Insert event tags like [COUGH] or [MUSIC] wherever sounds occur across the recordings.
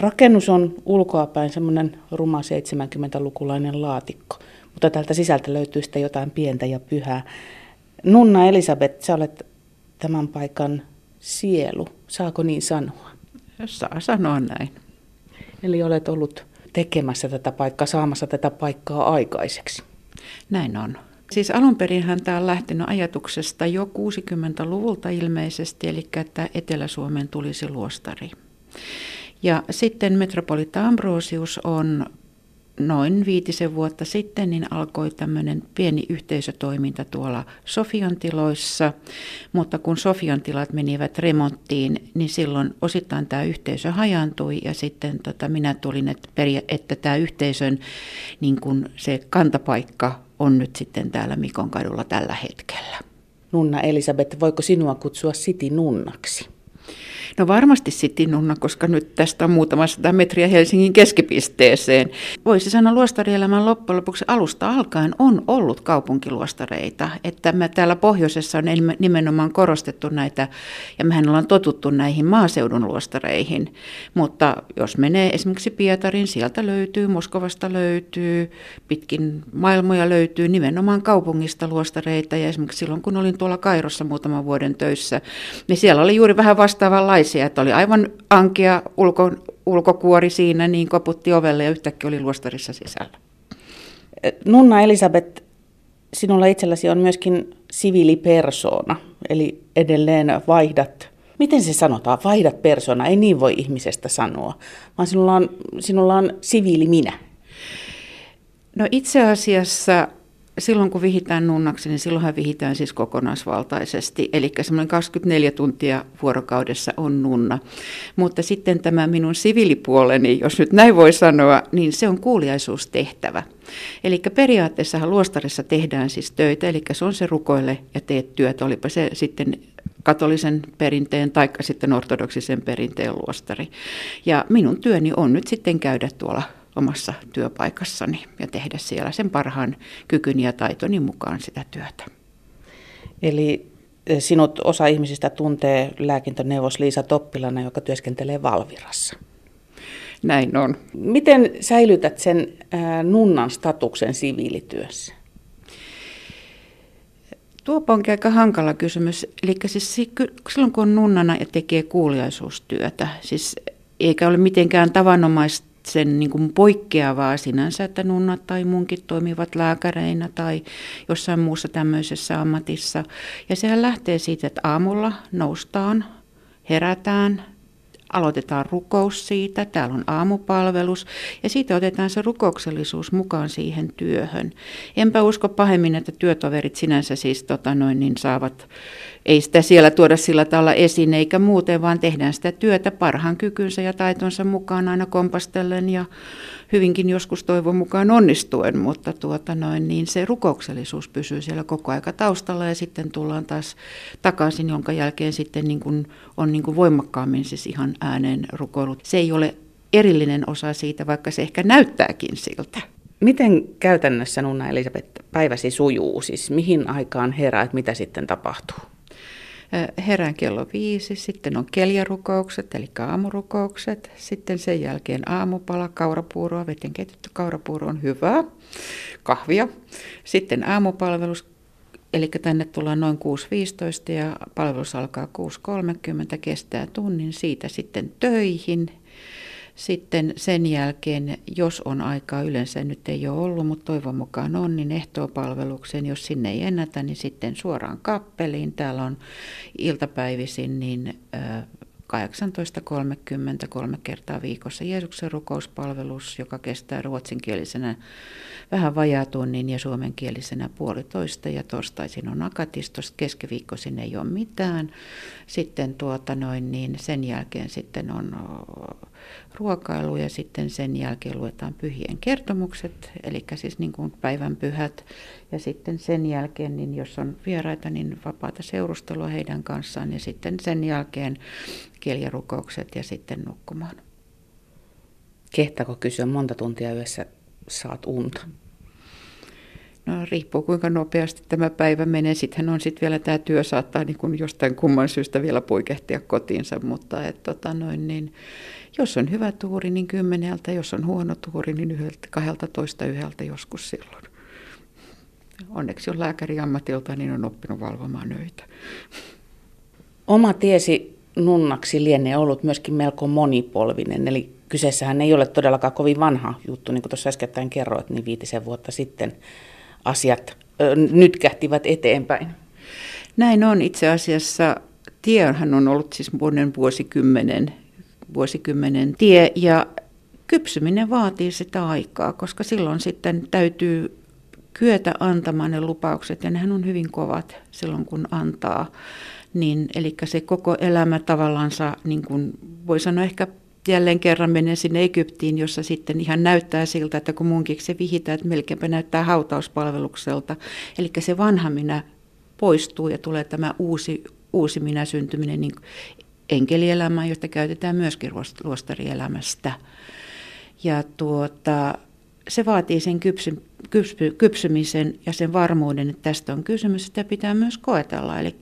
Rakennus on ulkoapäin semmoinen ruma 70-lukulainen laatikko, mutta täältä sisältä löytyy sitten jotain pientä ja pyhää. Nunna Elisabeth, sä olet tämän paikan sielu, saako niin sanoa? Saa sanoa näin. Eli olet ollut tekemässä tätä paikkaa, saamassa tätä paikkaa aikaiseksi. Näin on. Siis alun perinhän tämä on lähtenyt ajatuksesta jo 60-luvulta ilmeisesti, eli että Etelä-Suomeen tulisi luostari. Ja sitten metropolita Ambrosius on noin viitisen vuotta sitten niin alkoi tämmöinen pieni yhteisötoiminta tuolla Sofian tiloissa, mutta kun Sofian tilat menivät remonttiin, niin silloin osittain tämä yhteisö hajantui ja sitten tota, minä tulin, että, peria- että tämä yhteisön niin kun se kantapaikka on nyt sitten täällä Mikon kadulla tällä hetkellä. Nunna Elisabeth, voiko sinua kutsua Siti Nunnaksi? No varmasti Sitinunna, koska nyt tästä on muutama sata metriä Helsingin keskipisteeseen. Voisi sanoa luostarielämän loppujen lopuksi alusta alkaen on ollut kaupunkiluostareita. Että me täällä pohjoisessa on nimenomaan korostettu näitä, ja mehän ollaan totuttu näihin maaseudun luostareihin. Mutta jos menee esimerkiksi Pietarin, sieltä löytyy, Moskovasta löytyy, pitkin maailmoja löytyy nimenomaan kaupungista luostareita. Ja esimerkiksi silloin, kun olin tuolla Kairossa muutaman vuoden töissä, niin siellä oli juuri vähän vastaavanlaisia erilaisia, että oli aivan ankea ulko, ulkokuori siinä, niin koputti ovelle ja yhtäkkiä oli luostarissa sisällä. Nunna Elisabeth, sinulla itselläsi on myöskin siviilipersona, eli edelleen vaihdat, miten se sanotaan, vaihdat persona, ei niin voi ihmisestä sanoa, vaan sinulla on, sinulla on siviili minä. No itse asiassa silloin kun vihitään nunnaksi, niin silloinhan vihitään siis kokonaisvaltaisesti. Eli semmoinen 24 tuntia vuorokaudessa on nunna. Mutta sitten tämä minun siviilipuoleni, jos nyt näin voi sanoa, niin se on kuuliaisuustehtävä. Eli periaatteessa luostarissa tehdään siis töitä, eli se on se rukoille ja teet työtä, olipa se sitten katolisen perinteen tai sitten ortodoksisen perinteen luostari. Ja minun työni on nyt sitten käydä tuolla omassa työpaikassani ja tehdä siellä sen parhaan kykyni ja taitoni mukaan sitä työtä. Eli eh, sinut osa ihmisistä tuntee lääkintöneuvos Liisa Toppilana, joka työskentelee Valvirassa. Näin on. Miten säilytät sen nunnan statuksen siviilityössä? Tuo onkin aika hankala kysymys. Eli siis silloin kun on nunnana ja tekee kuuliaisuustyötä, siis eikä ole mitenkään tavanomaista sen niin kuin poikkeavaa sinänsä, että nunnat tai munkit toimivat lääkäreinä tai jossain muussa tämmöisessä ammatissa. Ja sehän lähtee siitä, että aamulla noustaan, herätään, aloitetaan rukous siitä, täällä on aamupalvelus ja siitä otetaan se rukouksellisuus mukaan siihen työhön. Enpä usko pahemmin, että työtoverit sinänsä siis tota noin, niin saavat, ei sitä siellä tuoda sillä tavalla esiin eikä muuten, vaan tehdään sitä työtä parhaan kykynsä ja taitonsa mukaan aina kompastellen ja hyvinkin joskus toivon mukaan onnistuen, mutta tuota noin, niin se rukouksellisuus pysyy siellä koko aika taustalla ja sitten tullaan taas takaisin, jonka jälkeen sitten niin kuin on niin kuin voimakkaammin siis ihan ääneen rukoilut. Se ei ole erillinen osa siitä, vaikka se ehkä näyttääkin siltä. Miten käytännössä Nunna Elisabeth päiväsi sujuu? Siis mihin aikaan heräät, mitä sitten tapahtuu? herään kello viisi, sitten on keljarukoukset, eli aamurukoukset, sitten sen jälkeen aamupala, kaurapuuroa, veten keitetty kaurapuuro on hyvää, kahvia, sitten aamupalvelus, eli tänne tullaan noin 6.15 ja palvelus alkaa 6.30, kestää tunnin, siitä sitten töihin, sitten sen jälkeen, jos on aikaa, yleensä nyt ei ole ollut, mutta toivon mukaan on, niin ehtoopalvelukseen, jos sinne ei ennätä, niin sitten suoraan kappeliin. Täällä on iltapäivisin niin 18.30 kolme kertaa viikossa Jeesuksen rukouspalvelus, joka kestää ruotsinkielisenä vähän vajaa tunnin ja suomenkielisenä puolitoista ja torstaisin on akatistos, keskiviikkoisin ei ole mitään. Sitten tuota noin, niin sen jälkeen sitten on ruokailu ja sitten sen jälkeen luetaan pyhien kertomukset, eli siis niin kuin päivän pyhät. Ja sitten sen jälkeen, niin jos on vieraita, niin vapaata seurustelua heidän kanssaan ja sitten sen jälkeen kielirukoukset ja sitten nukkumaan. Kehtako kysyä monta tuntia yössä saat unta? No riippuu kuinka nopeasti tämä päivä menee. Sittenhän on sitten vielä tämä työ saattaa niin kuin jostain kumman syystä vielä poikehtia kotiinsa, mutta et, tota noin, niin, jos on hyvä tuuri, niin kymmeneltä, jos on huono tuuri, niin yhdeltä, kahdelta toista yhdeltä joskus silloin. Onneksi on lääkäri ammatilta, niin on oppinut valvomaan öitä. Oma tiesi nunnaksi lienee ollut myöskin melko monipolvinen, eli kyseessähän ei ole todellakaan kovin vanha juttu, niin kuin tuossa äskettäin kerroit, niin viitisen vuotta sitten asiat ö, nyt kähtivät eteenpäin. Näin on itse asiassa. Tiehän on ollut siis monen vuosikymmenen, vuosikymmenen tie ja kypsyminen vaatii sitä aikaa, koska silloin sitten täytyy kyetä antamaan ne lupaukset ja nehän on hyvin kovat silloin kun antaa. Niin, eli se koko elämä tavallaan niin kuin voi sanoa ehkä jälleen kerran menen sinne Egyptiin, jossa sitten ihan näyttää siltä, että kun munkin se vihitään, että melkeinpä näyttää hautauspalvelukselta. Eli se vanha minä poistuu ja tulee tämä uusi, uusi minä syntyminen niin enkelielämään, josta käytetään myöskin luostarielämästä. Ja tuota, se vaatii sen kypsy, kypsy, kypsymisen ja sen varmuuden, että tästä on kysymys. Sitä pitää myös koetella. Eli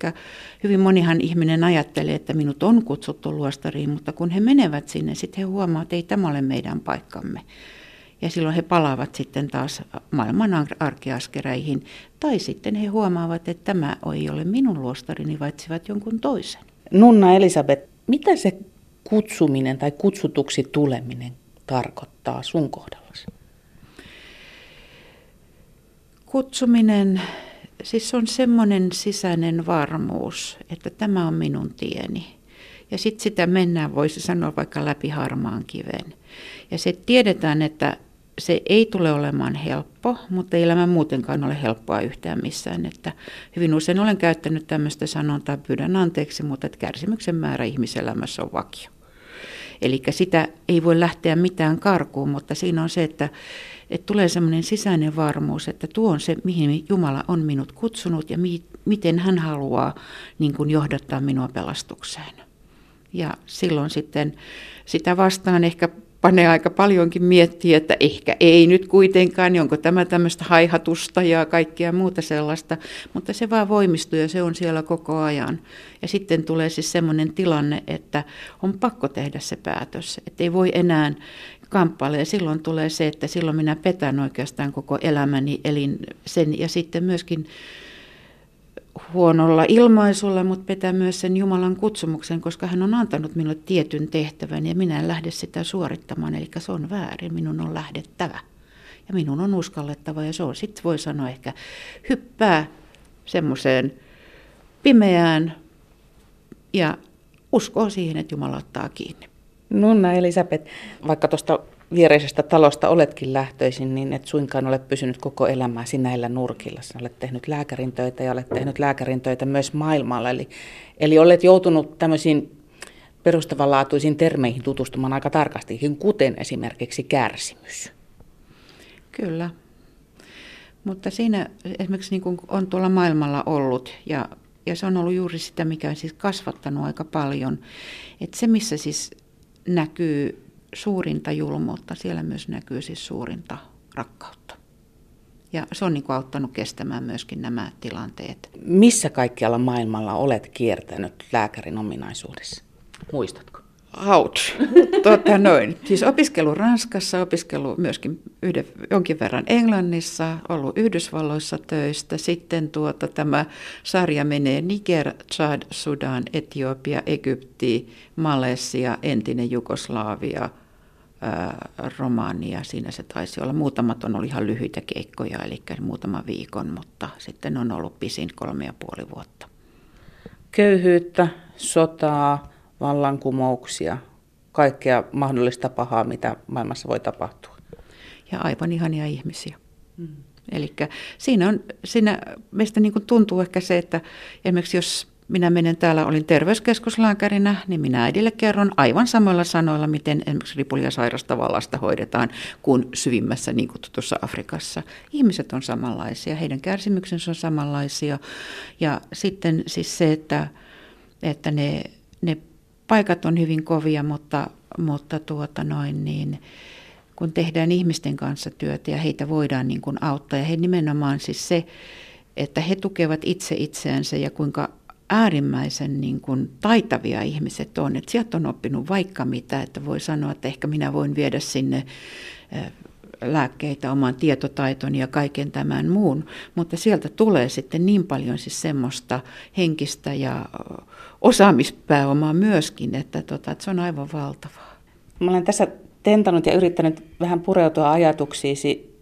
hyvin monihan ihminen ajattelee, että minut on kutsuttu luostariin, mutta kun he menevät sinne, sitten he huomaavat, että ei tämä ole meidän paikkamme. Ja silloin he palaavat sitten taas maailman arkeaskereihin. Tai sitten he huomaavat, että tämä ei ole minun luostarini, vaan etsivät jonkun toisen. Nunna Elisabeth, mitä se kutsuminen tai kutsutuksi tuleminen tarkoittaa sun kohdallasi? Kutsuminen, siis on semmoinen sisäinen varmuus, että tämä on minun tieni. Ja sitten sitä mennään, voisi sanoa vaikka läpi harmaan kiven. Ja se tiedetään, että se ei tule olemaan helppo, mutta ei elämä muutenkaan ole helppoa yhtään missään. Että hyvin usein olen käyttänyt tämmöistä sanontaa, pyydän anteeksi, mutta että kärsimyksen määrä ihmiselämässä on vakio. Eli sitä ei voi lähteä mitään karkuun, mutta siinä on se, että, että tulee semmoinen sisäinen varmuus, että tuo on se, mihin Jumala on minut kutsunut ja mi, miten hän haluaa niin kuin johdattaa minua pelastukseen. Ja silloin sitten sitä vastaan ehkä panee aika paljonkin miettiä, että ehkä ei nyt kuitenkaan, niin onko tämä tämmöistä haihatusta ja kaikkea muuta sellaista, mutta se vaan voimistuu ja se on siellä koko ajan. Ja sitten tulee siis semmoinen tilanne, että on pakko tehdä se päätös, että ei voi enää kamppailla ja silloin tulee se, että silloin minä petän oikeastaan koko elämäni, elin sen ja sitten myöskin huonolla ilmaisulla, mutta pitää myös sen Jumalan kutsumuksen, koska hän on antanut minulle tietyn tehtävän ja minä en lähde sitä suorittamaan, eli se on väärin, minun on lähdettävä. Ja minun on uskallettava ja se on sitten voi sanoa ehkä hyppää semmoiseen pimeään ja uskoo siihen, että Jumala ottaa kiinni. Nunna Elisabeth, vaikka tuosta viereisestä talosta oletkin lähtöisin, niin et suinkaan ole pysynyt koko elämäsi näillä nurkilla. Sä olet tehnyt lääkärin töitä ja olet tehnyt lääkärin töitä myös maailmalla. Eli, eli olet joutunut tämmöisiin perustavanlaatuisiin termeihin tutustumaan aika tarkastikin, kuten esimerkiksi kärsimys. Kyllä. Mutta siinä esimerkiksi niin kuin on tuolla maailmalla ollut, ja, ja se on ollut juuri sitä, mikä on siis kasvattanut aika paljon. Että se, missä siis näkyy suurinta julmuutta, siellä myös näkyy siis suurinta rakkautta. Ja se on niin kuin auttanut kestämään myöskin nämä tilanteet. Missä kaikkialla maailmalla olet kiertänyt lääkärin ominaisuudessa? Muistatko? Ouch. [LAUGHS] Tuota, noin. Siis opiskelu Ranskassa, opiskelu myöskin yhden, jonkin verran Englannissa, ollut Yhdysvalloissa töistä. Sitten tuota, tämä sarja menee Niger, Chad, Sudan, Etiopia, Egypti, Malesia, entinen Jugoslavia – Romania. Siinä se taisi olla. Muutamat on ollut ihan lyhyitä keikkoja, eli muutama viikon, mutta sitten on ollut pisin kolme ja puoli vuotta. Köyhyyttä, sotaa, vallankumouksia, kaikkea mahdollista pahaa, mitä maailmassa voi tapahtua. Ja aivan ihania ihmisiä. Mm. Eli siinä on, siinä meistä niin kuin tuntuu ehkä se, että esimerkiksi jos minä menen täällä, olin terveyskeskuslääkärinä, niin minä äidille kerron aivan samoilla sanoilla, miten esimerkiksi ripulia sairastavaa lasta hoidetaan kuin syvimmässä niin kutsutussa Afrikassa. Ihmiset on samanlaisia, heidän kärsimyksensä on samanlaisia. Ja sitten siis se, että, että ne, ne paikat on hyvin kovia, mutta, mutta tuota noin niin, kun tehdään ihmisten kanssa työtä ja heitä voidaan niin kuin auttaa. Ja he nimenomaan siis se, että he tukevat itse itseänsä ja kuinka äärimmäisen niin kuin taitavia ihmiset on. Että sieltä on oppinut vaikka mitä, että voi sanoa, että ehkä minä voin viedä sinne lääkkeitä, oman tietotaitoni ja kaiken tämän muun, mutta sieltä tulee sitten niin paljon siis semmoista henkistä ja osaamispääomaa myöskin, että, tota, että se on aivan valtavaa. Mä olen tässä tentannut ja yrittänyt vähän pureutua ajatuksiisi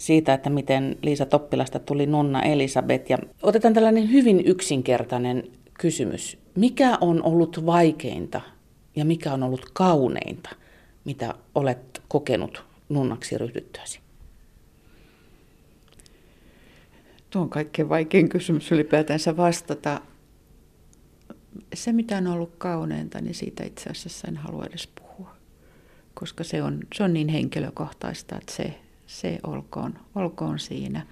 siitä, että miten Liisa Toppilasta tuli nunna Elisabeth. Ja otetaan tällainen hyvin yksinkertainen kysymys. Mikä on ollut vaikeinta ja mikä on ollut kauneinta, mitä olet kokenut nunnaksi ryhdyttyäsi? Tuo on kaikkein vaikein kysymys ylipäätänsä vastata. Se, mitä on ollut kauneinta, niin siitä itse asiassa en halua edes puhua, koska se on, se on niin henkilökohtaista, että se, se olkoon, olkoon siinä.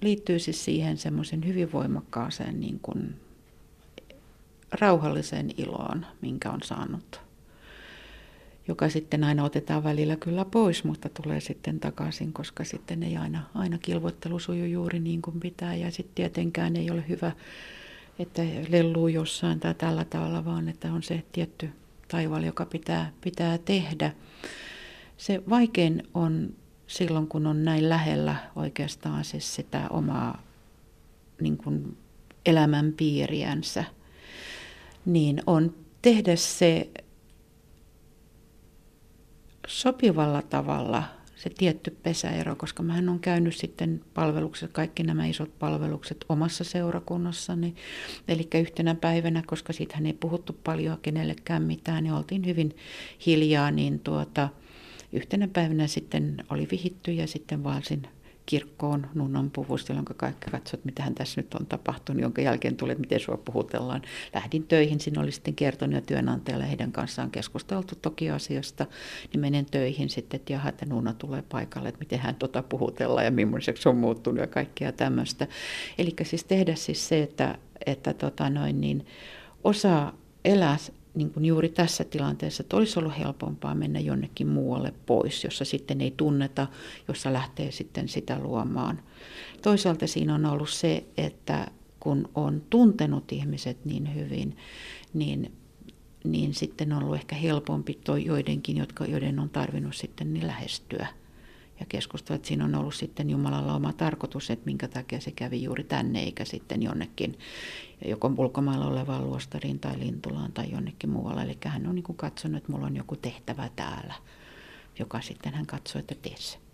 Liittyy siis siihen semmoisen hyvin voimakkaaseen niin kuin rauhalliseen iloon, minkä on saanut joka sitten aina otetaan välillä kyllä pois, mutta tulee sitten takaisin, koska sitten ei aina, aina kilvoittelu suju juuri niin kuin pitää. Ja sitten tietenkään ei ole hyvä, että lelluu jossain tai tällä tavalla, vaan että on se tietty taival, joka pitää, pitää tehdä. Se vaikein on silloin, kun on näin lähellä oikeastaan siis sitä omaa niin kuin elämän piiriänsä, niin on tehdä se sopivalla tavalla se tietty pesäero, koska mä on käynyt sitten palvelukset, kaikki nämä isot palvelukset omassa seurakunnassani. Eli yhtenä päivänä, koska siitähän ei puhuttu paljon kenellekään mitään, niin oltiin hyvin hiljaa, niin tuota, yhtenä päivänä sitten oli vihitty ja sitten valsin kirkkoon nunnan puvusta, jonka kaikki katsovat, mitä hän tässä nyt on tapahtunut, jonka jälkeen tuli, että miten sua puhutellaan. Lähdin töihin, siinä oli sitten kertonut ja työnantajalle heidän kanssaan keskusteltu toki asiasta, niin menen töihin sitten, että jaha, että nunna tulee paikalle, että miten hän tota puhutellaan ja millaiseksi on muuttunut ja kaikkea tämmöistä. Eli siis tehdä siis se, että, että tota noin, niin osaa elää niin kuin juuri tässä tilanteessa, että olisi ollut helpompaa mennä jonnekin muualle pois, jossa sitten ei tunneta, jossa lähtee sitten sitä luomaan. Toisaalta siinä on ollut se, että kun on tuntenut ihmiset niin hyvin, niin, niin sitten on ollut ehkä helpompi toi joidenkin, jotka, joiden on tarvinnut sitten niin lähestyä ja keskustella, että siinä on ollut sitten Jumalalla oma tarkoitus, että minkä takia se kävi juuri tänne eikä sitten jonnekin joko ulkomailla olevaan luostariin tai Lintulaan tai jonnekin muualle. Eli hän on niin katsonut, että mulla on joku tehtävä täällä, joka sitten hän katsoi, että tee se.